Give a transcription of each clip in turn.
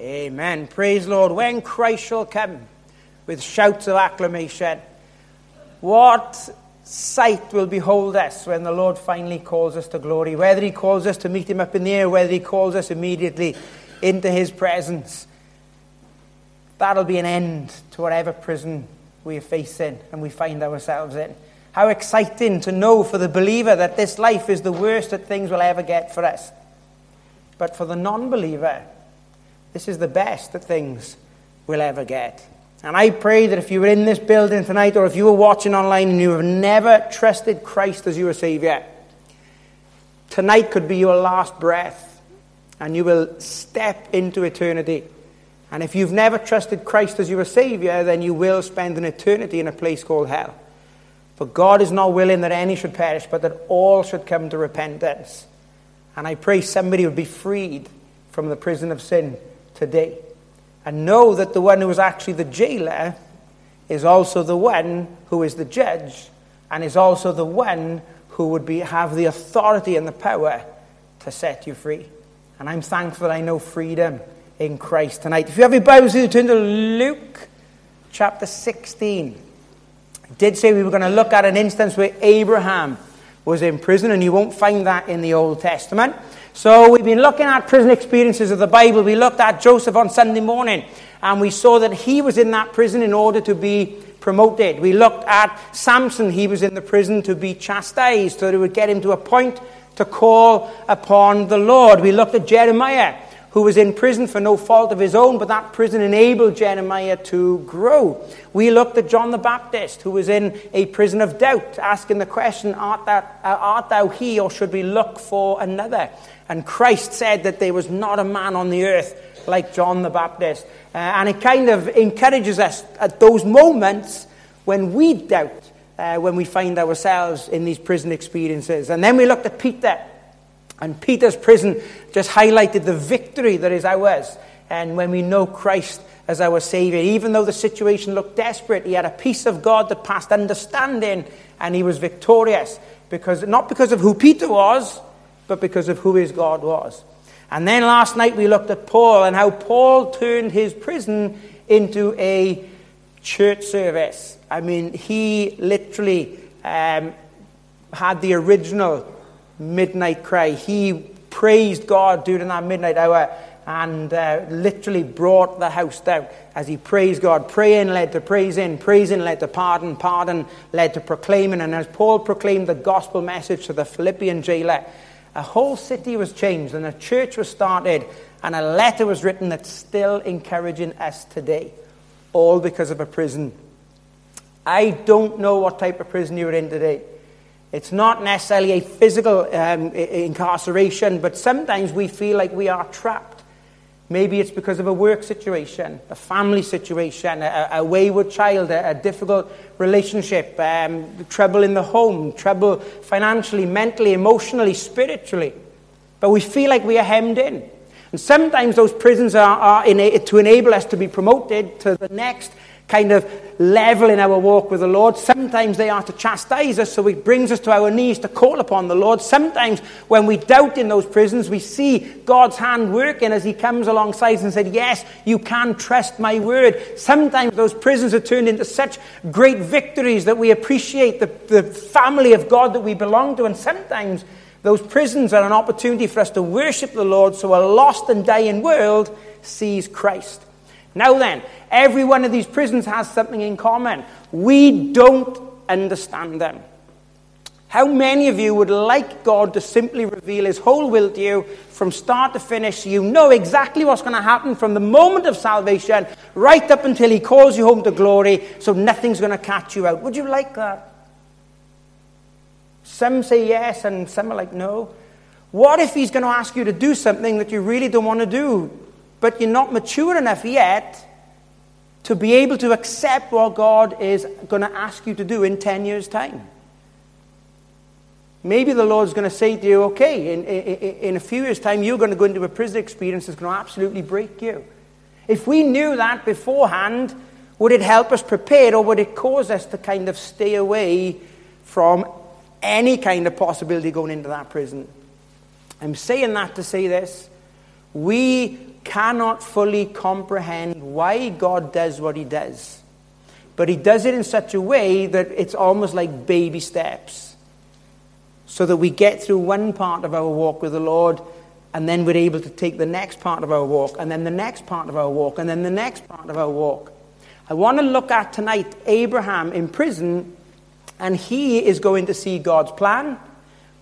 Amen. Praise Lord. When Christ shall come with shouts of acclamation, what sight will behold us when the Lord finally calls us to glory? Whether he calls us to meet him up in the air, whether he calls us immediately into his presence. That'll be an end to whatever prison we are facing and we find ourselves in. How exciting to know for the believer that this life is the worst that things will ever get for us. But for the non believer, this is the best that things will ever get. And I pray that if you were in this building tonight or if you were watching online and you have never trusted Christ as your Savior, tonight could be your last breath and you will step into eternity. And if you've never trusted Christ as your Savior, then you will spend an eternity in a place called hell. For God is not willing that any should perish, but that all should come to repentance. And I pray somebody would be freed from the prison of sin today. And know that the one who is actually the jailer is also the one who is the judge and is also the one who would be, have the authority and the power to set you free. And I'm thankful that I know freedom in Christ tonight. If you have your Bibles, you turn to Luke chapter 16. I did say we were going to look at an instance where Abraham was in prison, and you won't find that in the Old Testament. So we've been looking at prison experiences of the Bible. We looked at Joseph on Sunday morning, and we saw that he was in that prison in order to be promoted. We looked at Samson. He was in the prison to be chastised, so that it would get him to a point to call upon the Lord. We looked at Jeremiah who was in prison for no fault of his own, but that prison enabled Jeremiah to grow. We looked at John the Baptist, who was in a prison of doubt, asking the question, Art thou, uh, art thou he, or should we look for another? And Christ said that there was not a man on the earth like John the Baptist. Uh, and it kind of encourages us at those moments when we doubt, uh, when we find ourselves in these prison experiences. And then we looked at Peter. And Peter's prison just highlighted the victory that is ours. And when we know Christ as our Savior, even though the situation looked desperate, he had a peace of God that passed understanding and he was victorious. Because, not because of who Peter was, but because of who his God was. And then last night we looked at Paul and how Paul turned his prison into a church service. I mean, he literally um, had the original midnight cry. He praised God during that midnight hour and uh, literally brought the house down as he praised God. Praying led to praising, praising led to pardon, pardon led to proclaiming. And as Paul proclaimed the gospel message to the Philippian jailer, a whole city was changed and a church was started and a letter was written that's still encouraging us today, all because of a prison. I don't know what type of prison you're in today. It's not necessarily a physical um, incarceration, but sometimes we feel like we are trapped. Maybe it's because of a work situation, a family situation, a, a wayward child, a, a, difficult relationship, um, trouble in the home, trouble financially, mentally, emotionally, spiritually. But we feel like we are hemmed in. And sometimes those prisons are, are in, to enable us to be promoted to the next kind of level in our walk with the Lord. Sometimes they are to chastise us, so it brings us to our knees to call upon the Lord. Sometimes when we doubt in those prisons, we see God's hand working as He comes alongside and said, Yes, you can trust my word. Sometimes those prisons are turned into such great victories that we appreciate the, the family of God that we belong to. And sometimes those prisons are an opportunity for us to worship the Lord so a lost and dying world sees Christ. Now then, every one of these prisons has something in common. We don't understand them. How many of you would like God to simply reveal His whole will to you from start to finish so you know exactly what's going to happen from the moment of salvation right up until He calls you home to glory so nothing's going to catch you out? Would you like that? Some say yes and some are like no. What if He's going to ask you to do something that you really don't want to do? But you're not mature enough yet to be able to accept what God is going to ask you to do in 10 years' time. Maybe the Lord's going to say to you, okay, in, in, in, a few years' time, you're going to go into a prison experience that's going to absolutely break you. If we knew that beforehand, would it help us prepare or would it cause us to kind of stay away from any kind of possibility going into that prison? I'm saying that to say this. We cannot fully comprehend why God does what he does. But he does it in such a way that it's almost like baby steps. So that we get through one part of our walk with the Lord, and then we're able to take the next part of our walk, and then the next part of our walk, and then the next part of our walk. I want to look at tonight Abraham in prison, and he is going to see God's plan,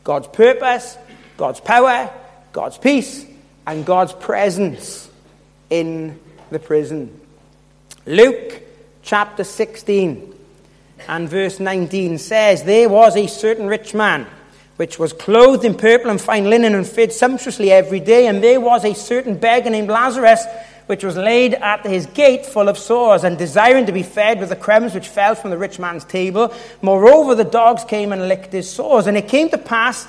God's purpose, God's power, God's peace, and God's presence in the prison. Luke chapter 16 and verse 19 says, There was a certain rich man which was clothed in purple and fine linen and fed sumptuously every day, and there was a certain beggar named Lazarus which was laid at his gate full of sores, and desiring to be fed with the crumbs which fell from the rich man's table. Moreover, the dogs came and licked his sores. And it came to pass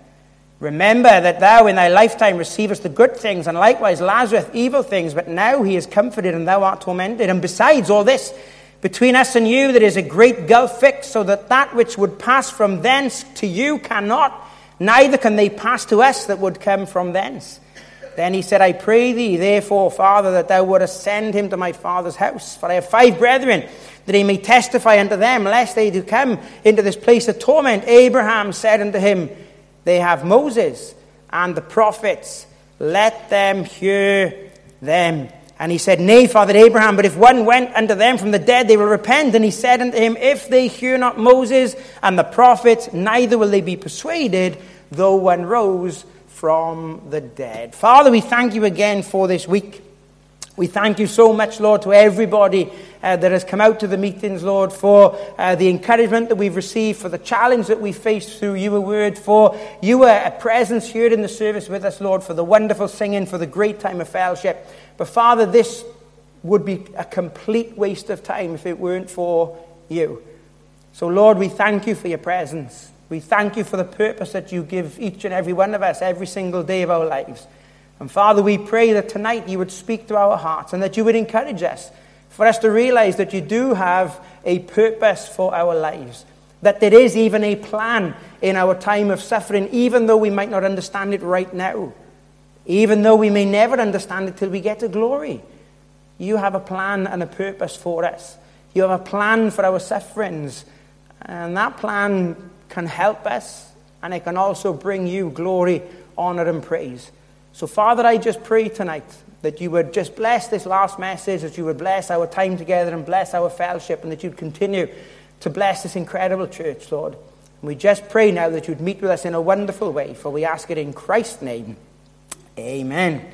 Remember that thou in thy lifetime receivest the good things, and likewise Lazarus evil things, but now he is comforted and thou art tormented. And besides all this, between us and you there is a great gulf fixed, so that that which would pass from thence to you cannot, neither can they pass to us that would come from thence. Then he said, I pray thee, therefore, Father, that thou wouldest send him to my father's house. For I have five brethren, that he may testify unto them, lest they do come into this place of torment. Abraham said unto him, they have Moses and the prophets. Let them hear them. And he said, Nay, Father Abraham, but if one went unto them from the dead, they will repent. And he said unto him, If they hear not Moses and the prophets, neither will they be persuaded, though one rose from the dead. Father, we thank you again for this week. We thank you so much, Lord, to everybody uh, that has come out to the meetings, Lord, for uh, the encouragement that we've received, for the challenge that we faced through your word, for your uh, presence here in the service with us, Lord, for the wonderful singing, for the great time of fellowship. But Father, this would be a complete waste of time if it weren't for you. So, Lord, we thank you for your presence. We thank you for the purpose that you give each and every one of us every single day of our lives. And Father, we pray that tonight you would speak to our hearts and that you would encourage us for us to realize that you do have a purpose for our lives, that there is even a plan in our time of suffering, even though we might not understand it right now, even though we may never understand it till we get to glory. You have a plan and a purpose for us. You have a plan for our sufferings, and that plan can help us, and it can also bring you glory, honor, and praise. So, Father, I just pray tonight that you would just bless this last message, that you would bless our time together and bless our fellowship, and that you'd continue to bless this incredible church, Lord. And we just pray now that you'd meet with us in a wonderful way, for we ask it in Christ's name. Amen.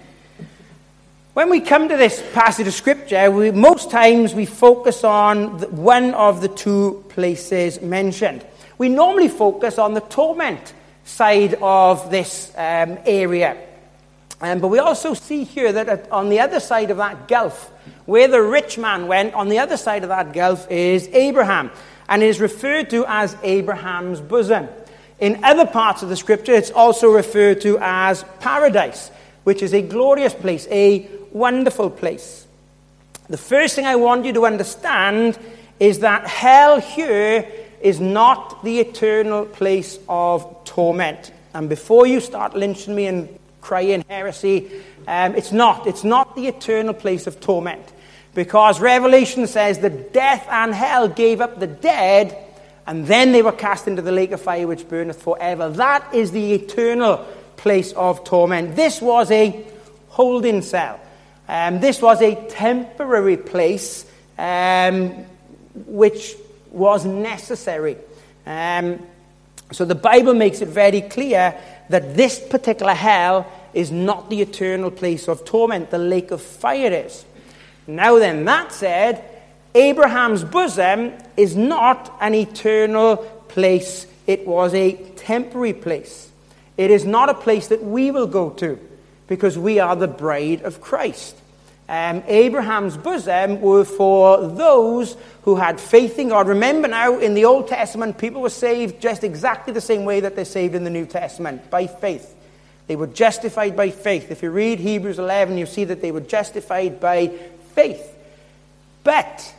When we come to this passage of Scripture, we, most times we focus on the, one of the two places mentioned. We normally focus on the torment side of this um, area. Um, but we also see here that on the other side of that gulf, where the rich man went, on the other side of that gulf is Abraham, and is referred to as Abraham's bosom. In other parts of the scripture, it's also referred to as paradise, which is a glorious place, a wonderful place. The first thing I want you to understand is that hell here is not the eternal place of torment. And before you start lynching me and crying heresy. Um, it's not. It's not the eternal place of torment. Because Revelation says that death and hell gave up the dead, and then they were cast into the lake of fire which burneth forever. That is the eternal place of torment. This was a holding cell. Um, this was a temporary place um, which was necessary. Um, so the Bible makes it very clear that this particular hell is not the eternal place of torment, the lake of fire is. Now, then, that said, Abraham's bosom is not an eternal place, it was a temporary place. It is not a place that we will go to because we are the bride of Christ. Um, Abraham's bosom were for those who had faith in God. Remember now, in the Old Testament, people were saved just exactly the same way that they're saved in the New Testament by faith. They were justified by faith. If you read Hebrews 11, you see that they were justified by faith. But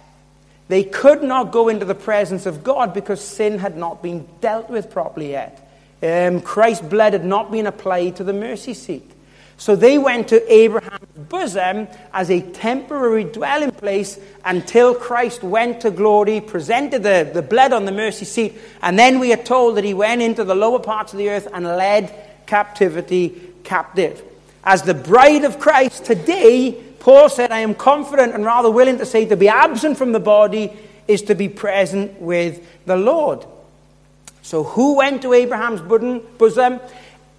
they could not go into the presence of God because sin had not been dealt with properly yet. Um, Christ's blood had not been applied to the mercy seat. So they went to Abraham's bosom as a temporary dwelling place until Christ went to glory, presented the, the blood on the mercy seat, and then we are told that he went into the lower parts of the earth and led captivity captive. As the bride of Christ today, Paul said, I am confident and rather willing to say to be absent from the body is to be present with the Lord. So, who went to Abraham's bosom?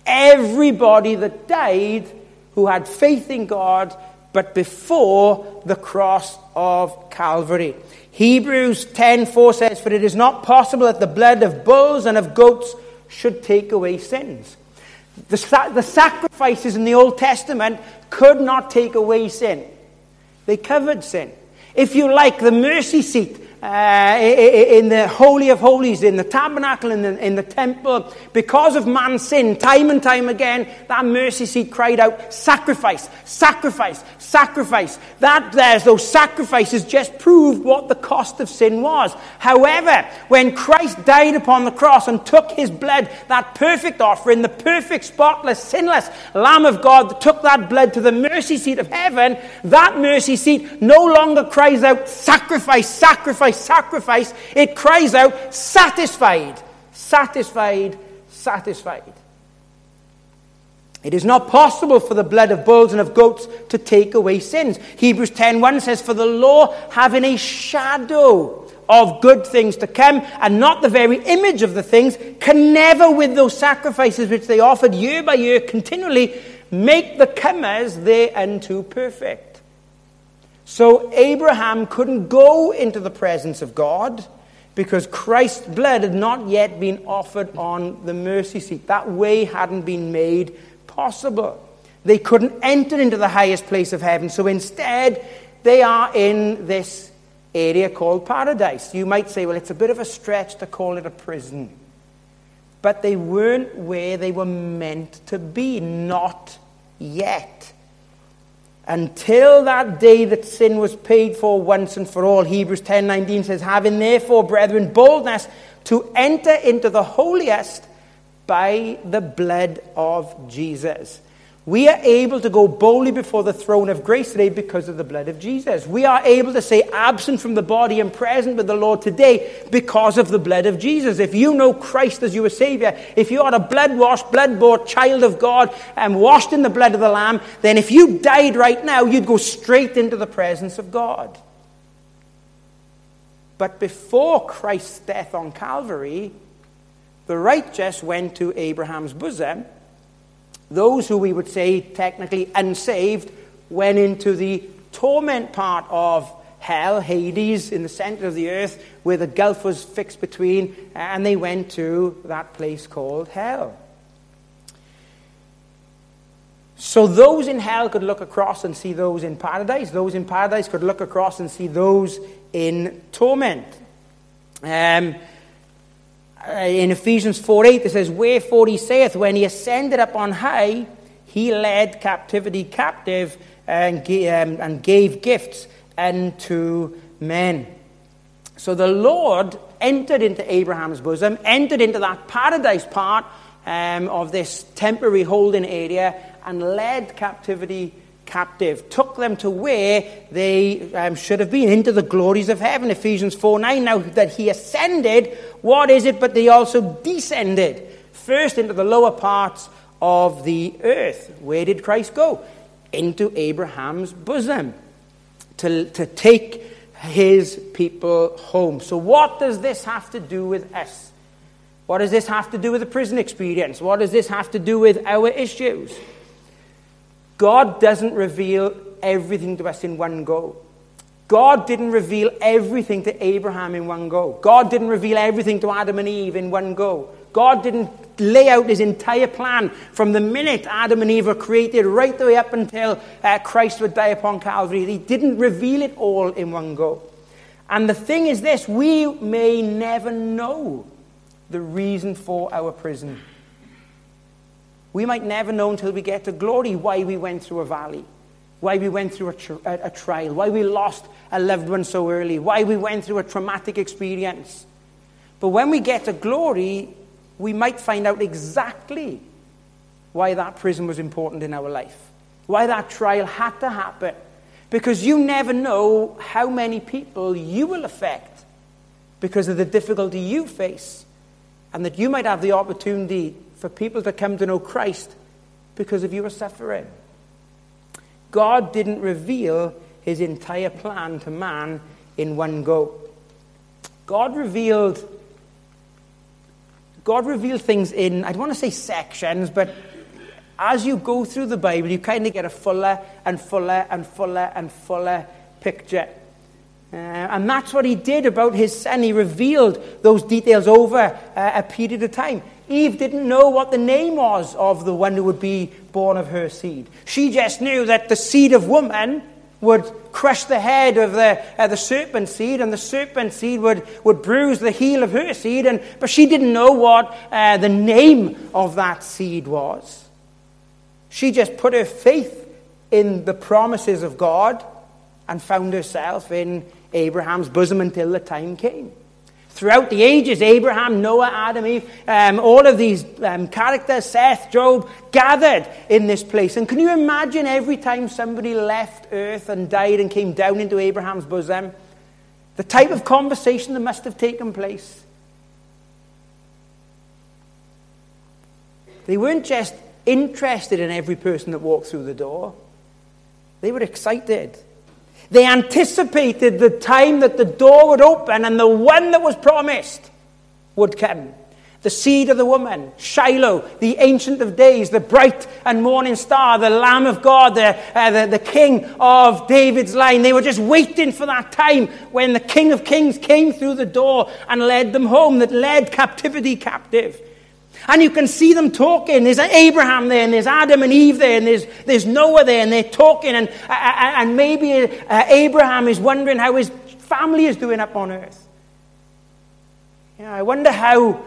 Everybody that died who had faith in God, but before the cross of Calvary. Hebrews 10:4 says, "For it is not possible that the blood of bulls and of goats should take away sins." The, the sacrifices in the Old Testament could not take away sin. They covered sin. If you like, the mercy seat uh, in the Holy of Holies, in the tabernacle, in the, in the temple, because of man's sin, time and time again, that mercy seat cried out, sacrifice, sacrifice, sacrifice. That there's those sacrifices just proved what the cost of sin was. However, when Christ died upon the cross and took his blood, that perfect offering, the perfect, spotless, sinless Lamb of God that took that blood to the mercy seat of heaven, that mercy seat no longer cries out, sacrifice, sacrifice, sacrifice, it cries out, satisfied, satisfied, satisfied. It is not possible for the blood of bulls and of goats to take away sins. Hebrews 10:1 says, For the law having a shadow of good things to come, and not the very image of the things, can never, with those sacrifices which they offered year by year continually, make the comers thereunto perfect. So Abraham couldn't go into the presence of God because Christ's blood had not yet been offered on the mercy seat. That way hadn't been made possible. They couldn't enter into the highest place of heaven. So instead, they are in this area called paradise. You might say, well, it's a bit of a stretch to call it a prison. But they weren't where they were meant to be, not yet until that day that sin was paid for once and for all. Hebrews 10:19 says, "Having therefore, brethren, boldness to enter into the holiest by the blood of Jesus." We are able to go boldly before the throne of grace today because of the blood of Jesus. We are able to say absent from the body and present with the Lord today because of the blood of Jesus. If you know Christ as your Savior, if you are a blood washed, blood bought child of God and washed in the blood of the Lamb, then if you died right now, you'd go straight into the presence of God. But before Christ's death on Calvary, the righteous went to Abraham's bosom those who we would say technically unsaved went into the torment part of hell, Hades, in the center of the earth, where the gulf was fixed between, and they went to that place called hell. So those in hell could look across and see those in paradise. Those in paradise could look across and see those in torment. Um, in Ephesians 4 8, it says, Wherefore he saith, When he ascended up on high, he led captivity captive and, um, and gave gifts unto men. So the Lord entered into Abraham's bosom, entered into that paradise part um, of this temporary holding area, and led captivity captive, took them to where they um, should have been, into the glories of heaven. Ephesians 4 9. Now that he ascended, what is it but they also descended? First into the lower parts of the earth. Where did Christ go? Into Abraham's bosom to, to take his people home. So, what does this have to do with us? What does this have to do with the prison experience? What does this have to do with our issues? God doesn't reveal everything to us in one go. God didn't reveal everything to Abraham in one go. God didn't reveal everything to Adam and Eve in one go. God didn't lay out his entire plan from the minute Adam and Eve were created right the way up until uh, Christ would die upon Calvary. He didn't reveal it all in one go. And the thing is this we may never know the reason for our prison. We might never know until we get to glory why we went through a valley, why we went through a, tr- a, trial, why we lost a loved one so early, why we went through a traumatic experience. But when we get to glory, we might find out exactly why that prison was important in our life, why that trial had to happen. Because you never know how many people you will affect because of the difficulty you face, and that you might have the opportunity for people to come to know Christ because of your suffering. God didn't reveal his entire plan to man in one go. God revealed God revealed things in, I don't want to say sections, but as you go through the Bible, you kind of get a fuller and fuller and fuller and fuller picture. Uh, and that's what he did about his son. He revealed those details over uh, a period of time. Eve didn't know what the name was of the one who would be born of her seed. She just knew that the seed of woman would crush the head of the, uh, the serpent seed, and the serpent seed would, would bruise the heel of her seed, and, but she didn't know what uh, the name of that seed was. She just put her faith in the promises of God and found herself in Abraham's bosom until the time came. Throughout the ages, Abraham, Noah, Adam, Eve, um, all of these um, characters, Seth, Job, gathered in this place. And can you imagine every time somebody left earth and died and came down into Abraham's bosom? The type of conversation that must have taken place. They weren't just interested in every person that walked through the door, they were excited. They anticipated the time that the door would open and the one that was promised would come. The seed of the woman, Shiloh, the Ancient of Days, the bright and morning star, the Lamb of God, the, uh, the, the King of David's line. They were just waiting for that time when the King of Kings came through the door and led them home, that led captivity captive. And you can see them talking. There's Abraham there, and there's Adam and Eve there, and there's, there's Noah there, and they're talking. And, and maybe uh, Abraham is wondering how his family is doing up on earth. You know, I wonder how,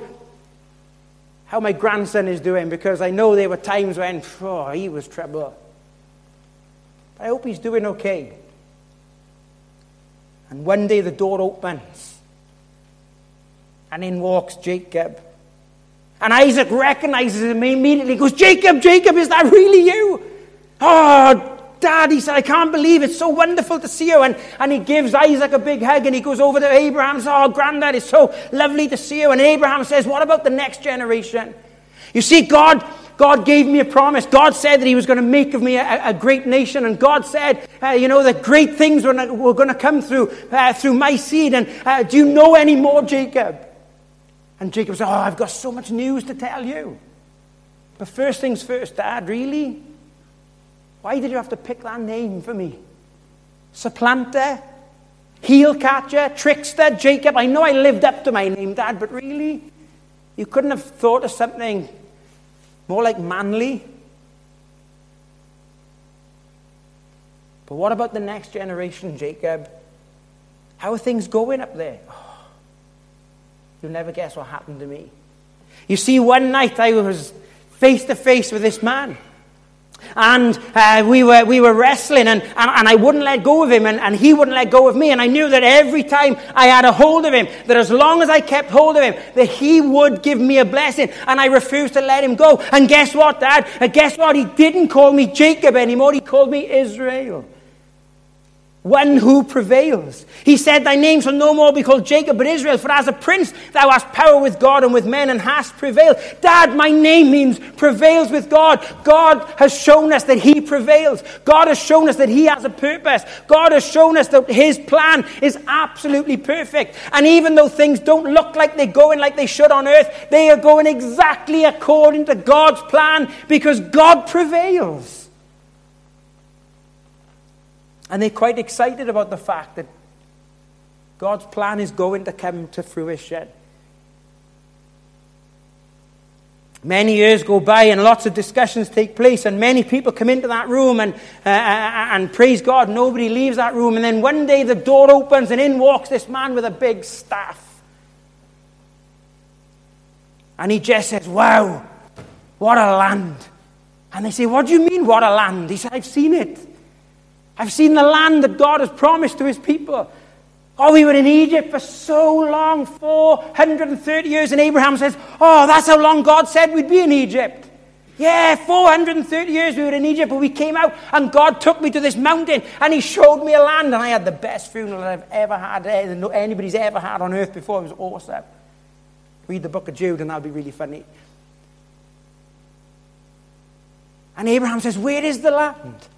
how my grandson is doing, because I know there were times when oh, he was trouble. But I hope he's doing okay. And one day the door opens, and in walks Jacob and Isaac recognizes him immediately. Goes, Jacob, Jacob, is that really you? Oh, Dad, he said, I can't believe it. It's so wonderful to see you. And, and he gives Isaac a big hug and he goes over to Abraham and says, Oh, Granddad, it's so lovely to see you. And Abraham says, What about the next generation? You see, God, God gave me a promise. God said that He was going to make of me a, a great nation. And God said, uh, you know, that great things were, were going to come through, uh, through my seed. And uh, do you know any more, Jacob? And Jacob said, Oh, I've got so much news to tell you. But first things first, Dad, really? Why did you have to pick that name for me? Supplanter? Heel catcher? Trickster? Jacob? I know I lived up to my name, Dad, but really? You couldn't have thought of something more like manly? But what about the next generation, Jacob? How are things going up there? You'll never guess what happened to me. You see, one night I was face to face with this man. And uh, we, were, we were wrestling, and, and, and, I wouldn't let go of him, and, and he wouldn't let go of me. And I knew that every time I had a hold of him, that as long as I kept hold of him, that he would give me a blessing. And I refused to let him go. And guess what, Dad? Uh, guess what? He didn't call me Jacob anymore, he called me Israel one who prevails. He said, Thy name shall no more be called Jacob, but Israel, for as a prince thou hast power with God and with men and hast prevailed. Dad, my name means prevails with God. God has shown us that He prevails. God has shown us that He has a purpose. God has shown us that His plan is absolutely perfect. And even though things don't look like they're going like they should on earth, they are going exactly according to God's plan because God prevails. And they're quite excited about the fact that God's plan is going to come to fruition. Many years go by and lots of discussions take place, and many people come into that room and, uh, uh, and praise God. Nobody leaves that room. And then one day the door opens and in walks this man with a big staff. And he just says, Wow, what a land. And they say, What do you mean, what a land? He said, I've seen it. I've seen the land that God has promised to his people. Oh, we were in Egypt for so long 430 years. And Abraham says, Oh, that's how long God said we'd be in Egypt. Yeah, 430 years we were in Egypt, but we came out and God took me to this mountain and He showed me a land. And I had the best funeral that I've ever had, eh, anybody's ever had on earth before. It was awesome. Read the book of Jude and that'll be really funny. And Abraham says, Where is the land?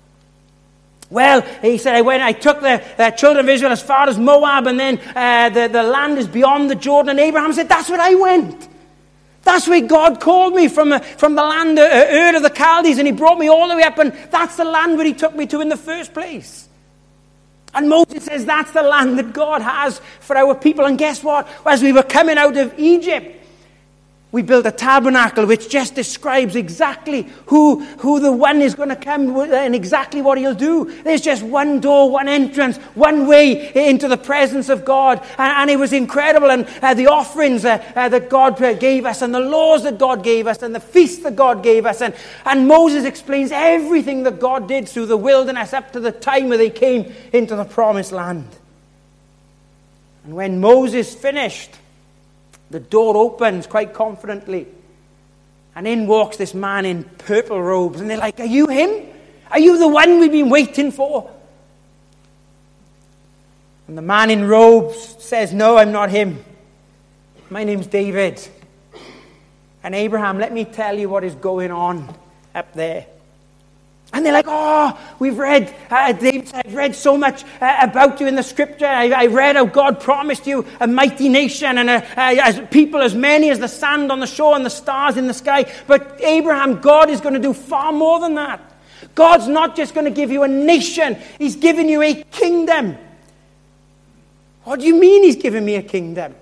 Well, he said, I went, I took the uh, children of Israel as far as Moab, and then uh, the, the land is beyond the Jordan. And Abraham said, That's where I went. That's where God called me from, uh, from the land uh, Ur of the Chaldees, and he brought me all the way up, and that's the land where he took me to in the first place. And Moses says that's the land that God has for our people. And guess what? As we were coming out of Egypt, we built a tabernacle which just describes exactly who, who the one is going to come and exactly what he'll do. There's just one door, one entrance, one way into the presence of God. And, and it was incredible. And uh, the offerings uh, uh, that God gave us, and the laws that God gave us, and the feasts that God gave us. And, and Moses explains everything that God did through the wilderness up to the time where they came into the promised land. And when Moses finished, the door opens quite confidently. And in walks this man in purple robes. And they're like, Are you him? Are you the one we've been waiting for? And the man in robes says, No, I'm not him. My name's David. And Abraham, let me tell you what is going on up there. And they're like, oh, we've read, uh, David said, I've read so much uh, about you in the scripture. I, I, read how God promised you a mighty nation and a, people as many as the sand on the shore and the stars in the sky. But Abraham, God is going to do far more than that. God's not just going to give you a nation, He's giving you a kingdom. What do you mean He's giving me a kingdom?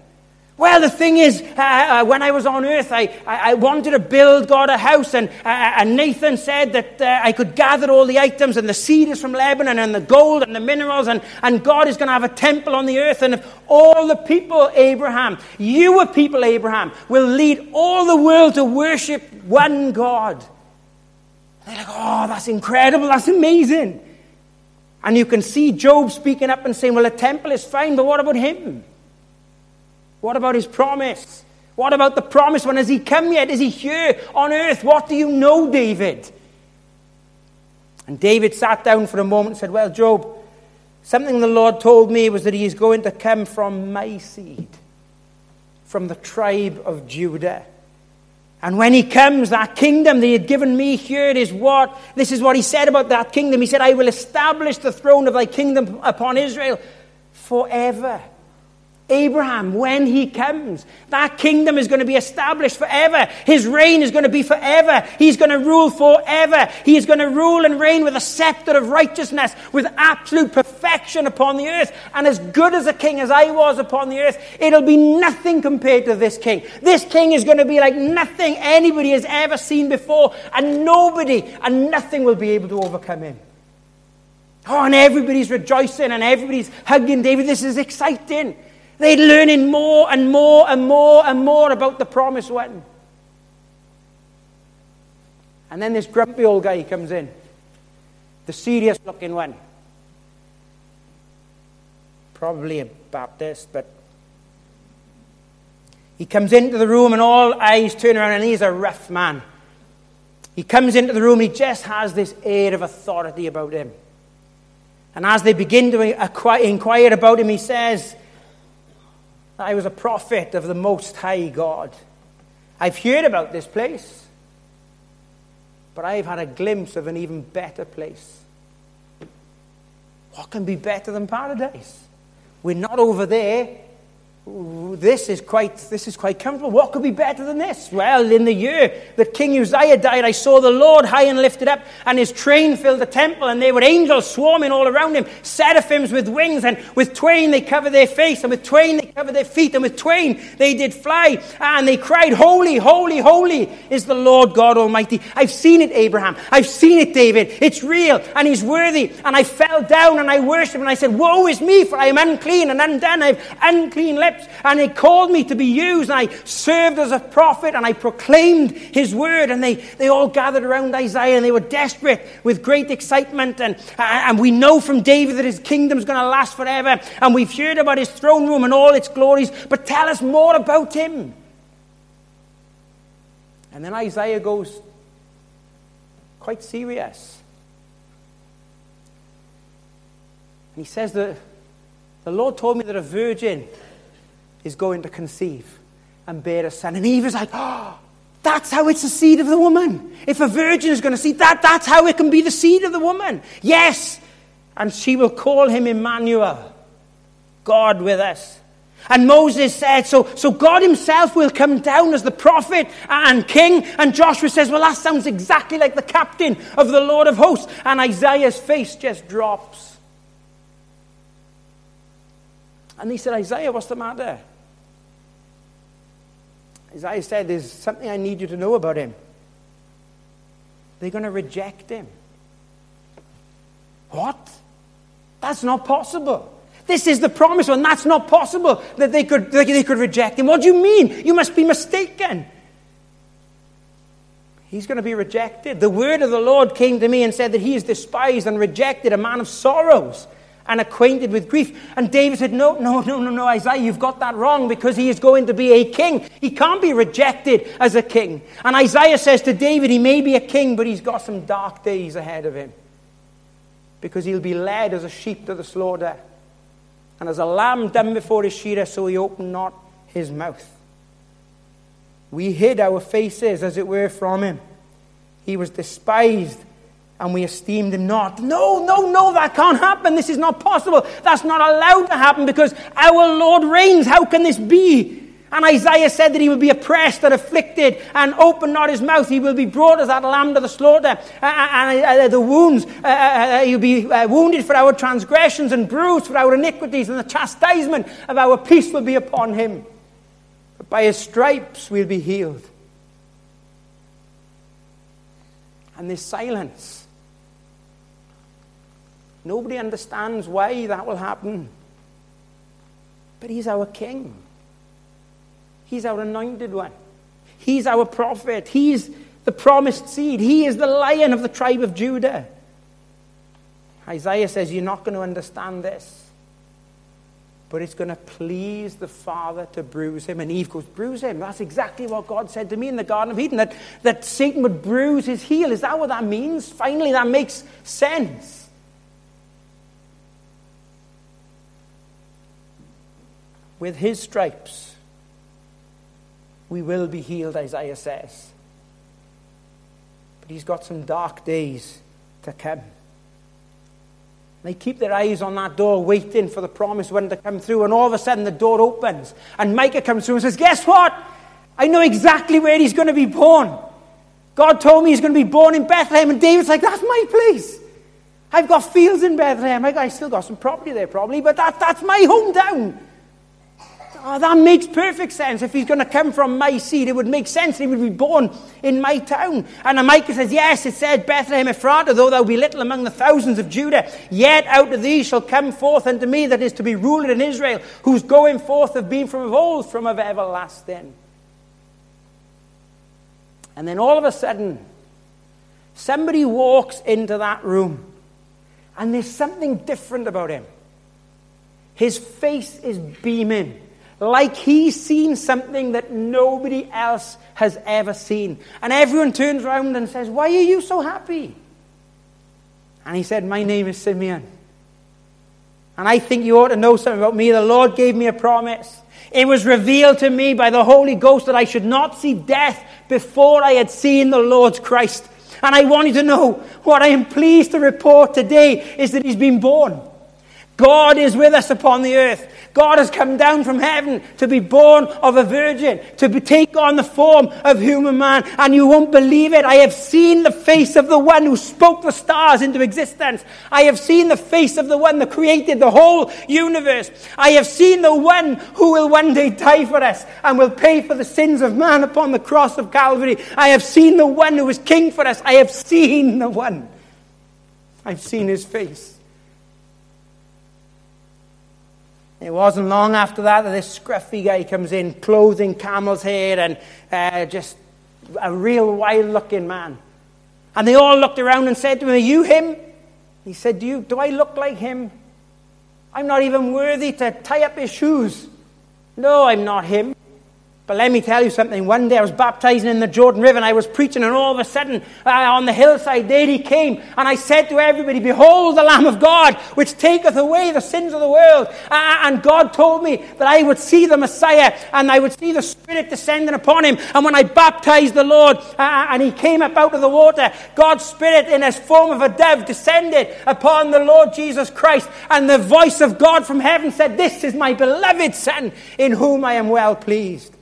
Well, the thing is, uh, uh, when I was on earth, I, I, I, wanted to build God a house, and, uh, uh and Nathan said that uh, I could gather all the items and the cedars from Lebanon and the gold and the minerals, and, and God is going to have a temple on the earth. And if all the people, Abraham, you were people, Abraham, will lead all the world to worship one God. they're like, oh, that's incredible, that's amazing. And you can see Job speaking up and saying, well, a temple is fine, but what about him? What about his promise? What about the promise one? Has he come yet? Is he here on earth? What do you know, David? And David sat down for a moment and said, Well, Job, something the Lord told me was that he is going to come from my seed, from the tribe of Judah. And when he comes, that kingdom that he had given me here is what, this is what he said about that kingdom. He said, I will establish the throne of thy kingdom upon Israel forever. Abraham, when he comes, that kingdom is going to be established forever. His reign is going to be forever. He's going to rule forever. He is going to rule and reign with a scepter of righteousness, with absolute perfection upon the earth. And as good as a king as I was upon the earth, it'll be nothing compared to this king. This king is going to be like nothing anybody has ever seen before, and nobody and nothing will be able to overcome him. Oh, and everybody's rejoicing and everybody's hugging David. This is exciting. They're learning more and more and more and more about the promised one. And then this grumpy old guy comes in, the serious looking one. Probably a Baptist, but he comes into the room and all eyes turn around, and he's a rough man. He comes into the room, he just has this air of authority about him. And as they begin to inquire about him, he says, I was a prophet of the Most High God. I've heard about this place, but I've had a glimpse of an even better place. What can be better than paradise? We're not over there. This is quite this is quite comfortable. What could be better than this? Well, in the year that King Uzziah died, I saw the Lord high and lifted up, and his train filled the temple, and there were angels swarming all around him, seraphims with wings, and with twain they covered their face, and with twain they covered their feet, and with twain they did fly, and they cried, Holy, holy, holy is the Lord God Almighty. I've seen it, Abraham. I've seen it, David. It's real, and he's worthy. And I fell down and I worshipped, and I said, Woe is me, for I am unclean and undone. I have unclean lips and he called me to be used, and I served as a prophet, and I proclaimed his word, and they, they all gathered around Isaiah, and they were desperate with great excitement, and, and we know from David that his kingdom is going to last forever, and we've heard about his throne room and all its glories, but tell us more about him. And then Isaiah goes quite serious. And he says that the Lord told me that a virgin is going to conceive and bear a son. And Eve is like, oh, that's how it's the seed of the woman. If a virgin is going to see that, that's how it can be the seed of the woman. Yes. And she will call him Emmanuel, God with us. And Moses said, so, so God himself will come down as the prophet and king. And Joshua says, well, that sounds exactly like the captain of the Lord of hosts. And Isaiah's face just drops. And he said, Isaiah, what's the matter? Isaiah said, there's something I need you to know about him. They're going to reject him. What? That's not possible. This is the promise and That's not possible that they could, they could reject him. What do you mean? You must be mistaken. He's going to be rejected. The word of the Lord came to me and said that he is despised and rejected, a man of sorrows and acquainted with grief. And David said, No, no, no, no, no, Isaiah, you've got that wrong because he is going to be a king. He can't be rejected as a king. And Isaiah says to David, He may be a king, but he's got some dark days ahead of him because he'll be led as a sheep to the slaughter. And as a lamb dumb before his shearer, so he opened not his mouth. We hid our faces, as it were, from him. He was despised and we esteemed him not. No, no, no, that can't happen. This is not possible. That's not allowed to happen because our Lord reigns. How can this be? And Isaiah said that he will be oppressed and afflicted and open not his mouth. He will be brought as that lamb to the slaughter. And uh, the wounds, uh, uh, he'll be wounded for our transgressions and bruised for our iniquities. And the chastisement of our peace will be upon him. But by his stripes we'll be healed. And this silence Nobody understands why that will happen. But He's our King. He's our anointed one. He's our prophet. He's the promised seed. He is the lion of the tribe of Judah. Isaiah says, You're not going to understand this. But it's going to please the Father to bruise him. And Eve goes, Bruise him. That's exactly what God said to me in the Garden of Eden that, that Satan would bruise his heel. Is that what that means? Finally, that makes sense. With his stripes, we will be healed, Isaiah says. But he's got some dark days to come. They keep their eyes on that door, waiting for the promised one to come through. And all of a sudden, the door opens. And Micah comes through and says, Guess what? I know exactly where he's going to be born. God told me he's going to be born in Bethlehem. And David's like, That's my place. I've got fields in Bethlehem. I still got some property there, probably, but that, that's my hometown. Oh, that makes perfect sense. If he's going to come from my seed, it would make sense. He would be born in my town. And Micah says, Yes, it said, Bethlehem Ephratah, though thou be little among the thousands of Judah, yet out of thee shall come forth unto me that is to be ruler in Israel, whose going forth have been from of old, from of everlasting. And then all of a sudden, somebody walks into that room, and there's something different about him. His face is beaming like he's seen something that nobody else has ever seen. And everyone turns around and says, Why are you so happy? And he said, My name is Simeon. And I think you ought to know something about me. The Lord gave me a promise. It was revealed to me by the Holy Ghost that I should not see death before I had seen the Lord's Christ. And I want you to know what I am pleased to report today is that he's been born. God is with us upon the earth. God has come down from heaven to be born of a virgin, to be, take on the form of human man. And you won't believe it. I have seen the face of the one who spoke the stars into existence. I have seen the face of the one that created the whole universe. I have seen the one who will one day die for us and will pay for the sins of man upon the cross of Calvary. I have seen the one who is king for us. I have seen the one. I've seen his face. It wasn't long after that that this scruffy guy comes in, clothing camel's hair and uh, just a real wild looking man. And they all looked around and said to him, Are you him? He said, Do, you, do I look like him? I'm not even worthy to tie up his shoes. No, I'm not him. But let me tell you something. One day I was baptizing in the Jordan River and I was preaching, and all of a sudden uh, on the hillside, there he came. And I said to everybody, Behold the Lamb of God, which taketh away the sins of the world. Uh, and God told me that I would see the Messiah and I would see the Spirit descending upon him. And when I baptized the Lord uh, and he came up out of the water, God's Spirit in his form of a dove descended upon the Lord Jesus Christ. And the voice of God from heaven said, This is my beloved Son, in whom I am well pleased.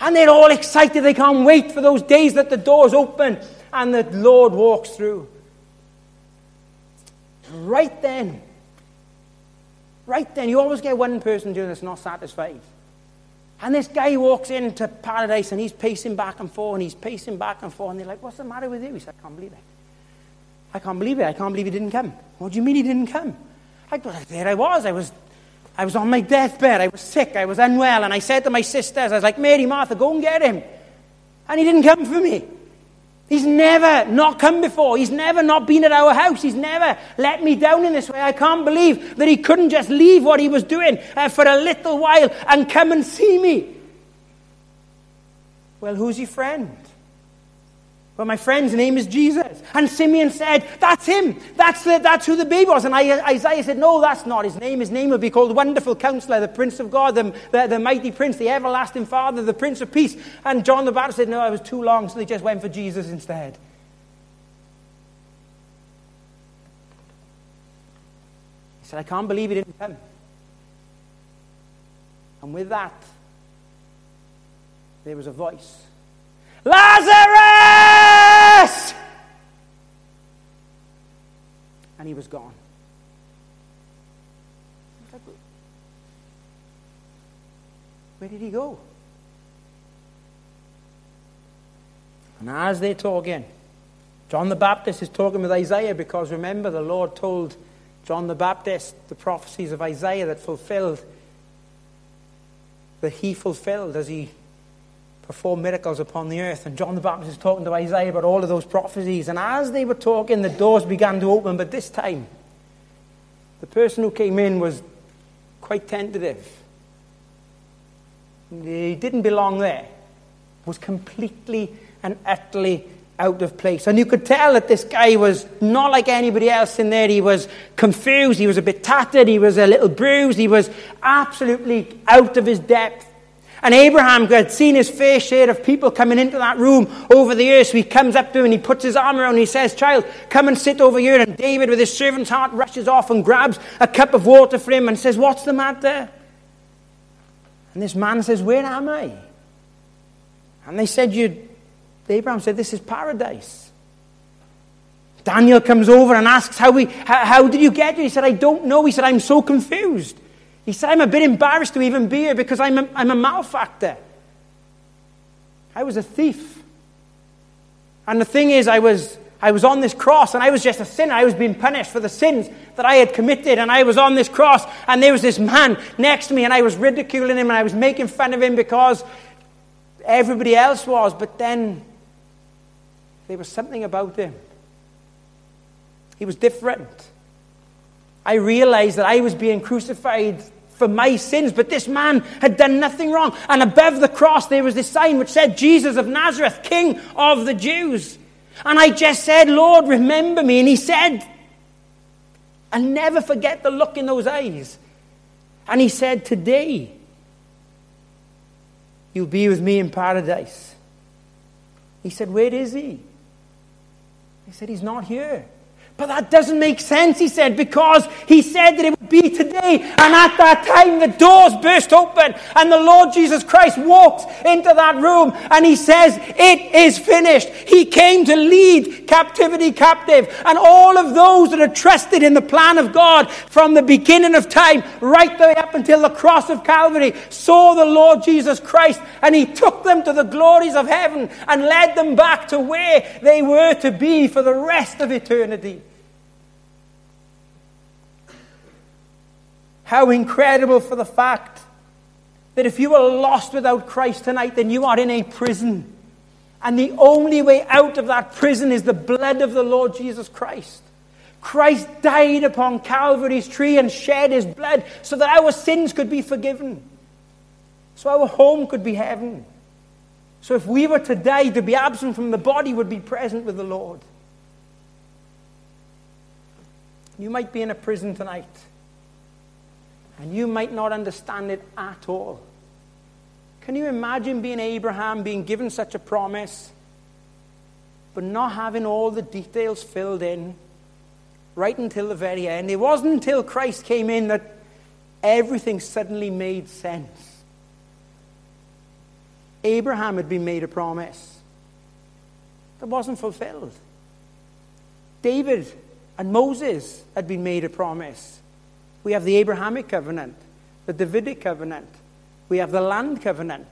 And they're all excited. They can't wait for those days that the doors open and the Lord walks through. Right then, right then, you always get one person doing this not satisfied. And this guy walks into paradise and he's pacing back and forth and he's pacing back and forth. And they're like, What's the matter with you? He said, I can't believe it. I can't believe it. I can't believe he didn't come. What do you mean he didn't come? I, there I was. I was I was on my deathbed. I was sick. I was unwell. And I said to my sisters, I was like, Mary, Martha, go and get him. And he didn't come for me. He's never not come before. He's never not been at our house. He's never let me down in this way. I can't believe that he couldn't just leave what he was doing uh, for a little while and come and see me. Well, who's your friend? But my friend's name is Jesus. And Simeon said, That's him. That's, the, that's who the baby was. And Isaiah said, No, that's not his name. His name will be called Wonderful Counselor, the Prince of God, the, the, the Mighty Prince, the Everlasting Father, the Prince of Peace. And John the Baptist said, No, it was too long, so they just went for Jesus instead. He said, I can't believe he didn't come. And with that, there was a voice Lazarus! And he was gone. Where did he go? And as they're talking, John the Baptist is talking with Isaiah because remember, the Lord told John the Baptist the prophecies of Isaiah that fulfilled, that he fulfilled as he perform miracles upon the earth. And John the Baptist is talking to Isaiah about all of those prophecies. And as they were talking, the doors began to open. But this time, the person who came in was quite tentative. He didn't belong there. Was completely and utterly out of place. And you could tell that this guy was not like anybody else in there. He was confused. He was a bit tattered. He was a little bruised. He was absolutely out of his depth. And Abraham had seen his fair share of people coming into that room over the years. So he comes up to him and he puts his arm around him and he says, Child, come and sit over here. And David, with his servant's heart, rushes off and grabs a cup of water for him and says, What's the matter? And this man says, Where am I? And they said, you, Abraham said, This is paradise. Daniel comes over and asks, how, we, how, how did you get here? He said, I don't know. He said, I'm so confused. He said, I'm a bit embarrassed to even be here because I'm a, I'm a malefactor. I was a thief. And the thing is, I was, I was on this cross and I was just a sinner. I was being punished for the sins that I had committed. And I was on this cross and there was this man next to me and I was ridiculing him and I was making fun of him because everybody else was. But then there was something about him. He was different. I realized that I was being crucified for my sins. But this man had done nothing wrong. And above the cross, there was this sign which said, Jesus of Nazareth, King of the Jews. And I just said, Lord, remember me. And he said, I'll never forget the look in those eyes. And he said, Today, you'll be with me in paradise. He said, Where is he? He said, He's not here. But that doesn't make sense, he said, because he said that it would be today. And at that time, the doors burst open, and the Lord Jesus Christ walks into that room, and he says, It is finished. He came to lead captivity captive. And all of those that are trusted in the plan of God from the beginning of time, right the way up until the cross of Calvary, saw the Lord Jesus Christ, and he took them to the glories of heaven and led them back to where they were to be for the rest of eternity. How incredible for the fact that if you are lost without Christ tonight, then you are in a prison. And the only way out of that prison is the blood of the Lord Jesus Christ. Christ died upon Calvary's tree and shed his blood so that our sins could be forgiven, so our home could be heaven. So if we were to die, to be absent from the body would be present with the Lord. You might be in a prison tonight. And you might not understand it at all. Can you imagine being Abraham, being given such a promise, but not having all the details filled in right until the very end? It wasn't until Christ came in that everything suddenly made sense. Abraham had been made a promise that wasn't fulfilled. David and Moses had been made a promise we have the Abrahamic covenant, the Davidic covenant, we have the land covenant.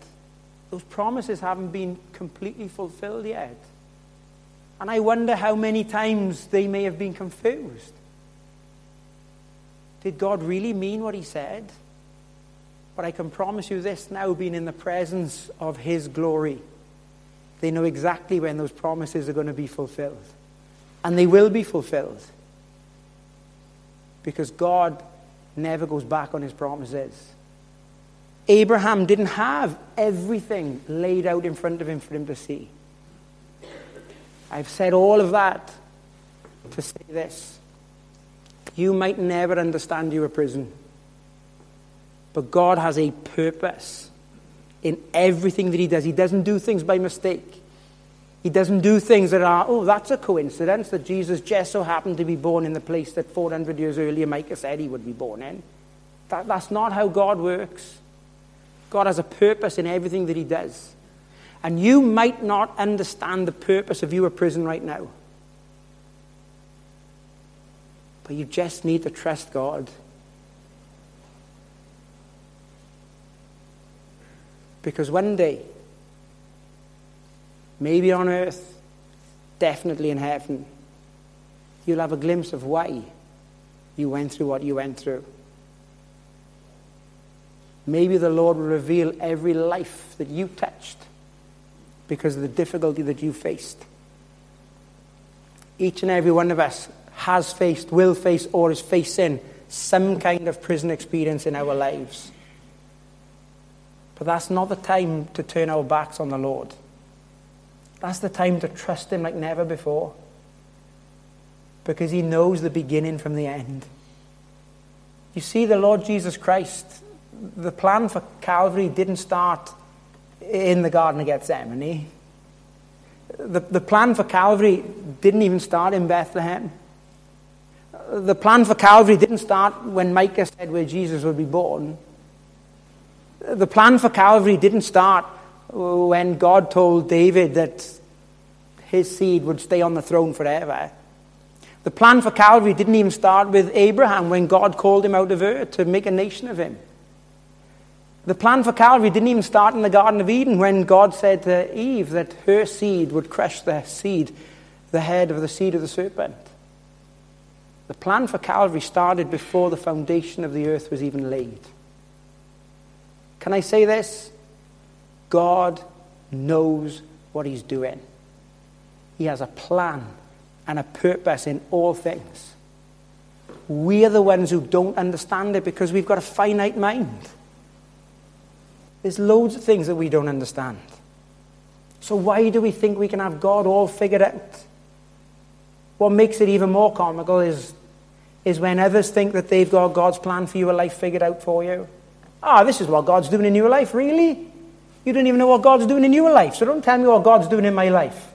Those promises haven't been completely fulfilled yet. And I wonder how many times they may have been confused. Did God really mean what he said? But I can promise you this now, being in the presence of his glory, they know exactly when those promises are going to be fulfilled. And they will be fulfilled. Because God never goes back on his promises. Abraham didn't have everything laid out in front of him for him to see. I've said all of that to say this. You might never understand your prison, but God has a purpose in everything that He does. He doesn't do things by mistake. He doesn't do things that are, oh, that's a coincidence that Jesus just so happened to be born in the place that 400 years earlier Micah said he would be born in. That, that's not how God works. God has a purpose in everything that he does. And you might not understand the purpose of your prison right now. But you just need to trust God. Because one day, maybe on earth, definitely in heaven, you'll have a glimpse of why you went through what you went through. Maybe the Lord will reveal every life that you touched because of the difficulty that you faced. Each and every one of us has faced, will face, or is facing some kind of prison experience in our lives. But that's not the time to turn our backs on the Lord. That's the time to trust Him like never before. Because He knows the beginning from the end. You see, the Lord Jesus Christ, the plan for Calvary didn't start in the Garden of Gethsemane. The, the plan for Calvary didn't even start in Bethlehem. The plan for Calvary didn't start when Micah said where Jesus would be born. The plan for Calvary didn't start when God told David that his seed would stay on the throne forever. The plan for Calvary didn't even start with Abraham when God called him out of Ur to make a nation of him. The plan for Calvary didn't even start in the Garden of Eden when God said to Eve that her seed would crush the seed, the head of the seed of the serpent. The plan for Calvary started before the foundation of the earth was even laid. Can I say this? God knows what He's doing. He has a plan and a purpose in all things. We're the ones who don't understand it because we've got a finite mind. There's loads of things that we don't understand. So, why do we think we can have God all figured out? What makes it even more comical is, is when others think that they've got God's plan for your life figured out for you. Ah, this is what God's doing in your life, really? You don't even know what God's doing in your life, so don't tell me what God's doing in my life.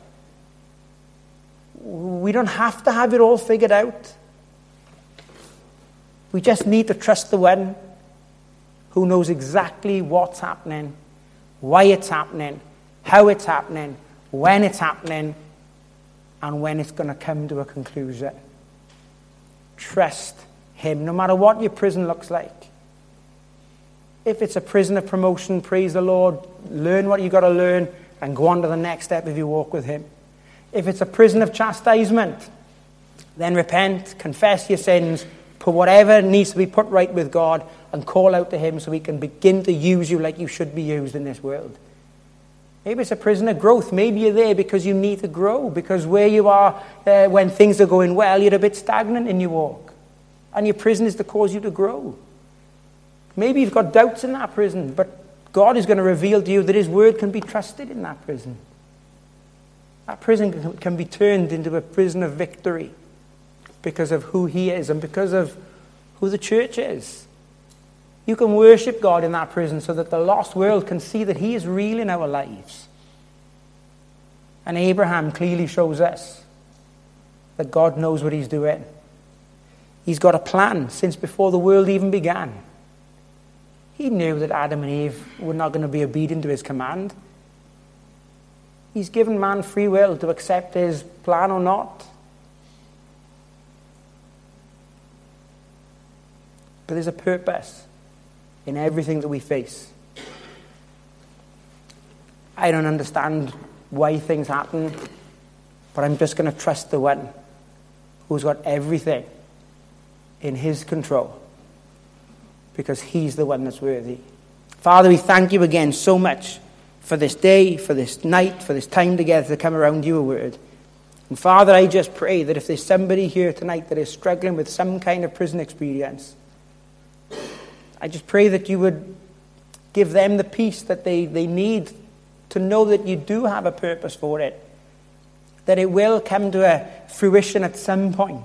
we don't have to have it all figured out. We just need to trust the one who knows exactly what's happening, why it's happening, how it's happening, when it's happening, and when it's going to come to a conclusion. Trust Him, no matter what your prison looks like. If it's a prison of promotion, praise the Lord, learn what you've got to learn, and go on to the next step if you walk with Him. If it's a prison of chastisement, then repent, confess your sins, put whatever needs to be put right with God, and call out to Him so He can begin to use you like you should be used in this world. Maybe it's a prison of growth. Maybe you're there because you need to grow, because where you are uh, when things are going well, you're a bit stagnant in your walk. And your prison is to cause you to grow. Maybe you've got doubts in that prison, but God is going to reveal to you that His word can be trusted in that prison. That prison can be turned into a prison of victory because of who He is and because of who the church is. You can worship God in that prison so that the lost world can see that He is real in our lives. And Abraham clearly shows us that God knows what He's doing. He's got a plan since before the world even began. He knew that Adam and Eve were not going to be obedient to His command. He's given man free will to accept His plan or not. But there's a purpose in everything that we face. I don't understand why things happen, but I'm just going to trust the one who's got everything in his control because he's the one that's worthy. Father, we thank you again so much for this day, for this night, for this time together to come around your word. And Father, I just pray that if there's somebody here tonight that is struggling with some kind of prison experience, I just pray that you would give them the peace that they, they need to know that you do have a purpose for it, that it will come to a fruition at some point.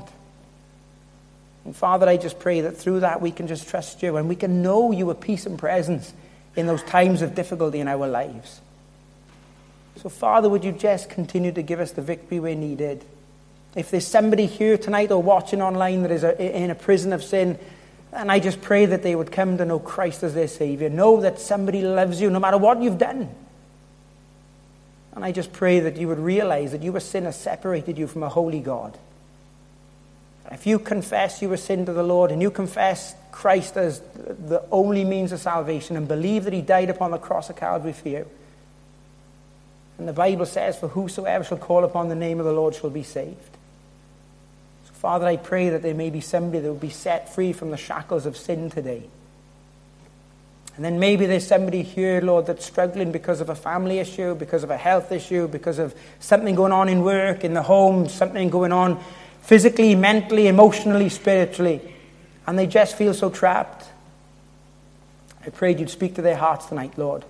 And Father, I just pray that through that we can just trust you and we can know you a peace and presence in those times of difficulty in our lives. So, Father, would you just continue to give us the victory we needed? If there's somebody here tonight or watching online that is in a prison of sin, and I just pray that they would come to know Christ as their Savior. Know that somebody loves you no matter what you've done. And I just pray that you would realize that you were sin has separated you from a holy God. If you confess you were sin to the Lord and you confess Christ as the only means of salvation and believe that He died upon the cross of Calvary for you, and the Bible says, For whosoever shall call upon the name of the Lord shall be saved. So, Father, I pray that there may be somebody that will be set free from the shackles of sin today. And then maybe there's somebody here, Lord, that's struggling because of a family issue, because of a health issue, because of something going on in work, in the home, something going on physically, mentally, emotionally, spiritually. And they just feel so trapped. I prayed you'd speak to their hearts tonight, Lord.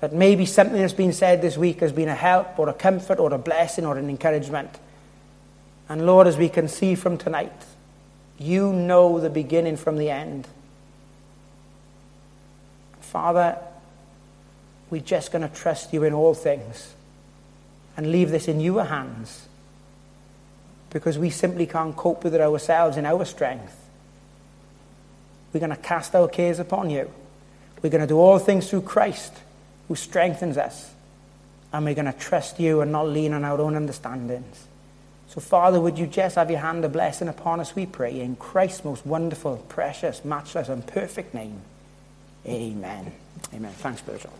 That maybe something that's been said this week has been a help or a comfort or a blessing or an encouragement. And Lord, as we can see from tonight, you know the beginning from the end. Father, we're just going to trust you in all things and leave this in your hands because we simply can't cope with it ourselves in our strength. We're going to cast our cares upon you. We're going to do all things through Christ who strengthens us. And we're going to trust you and not lean on our own understandings. So, Father, would you just have your hand of blessing upon us, we pray, in Christ's most wonderful, precious, matchless, and perfect name. Amen. Amen. Thanks, Spiritual.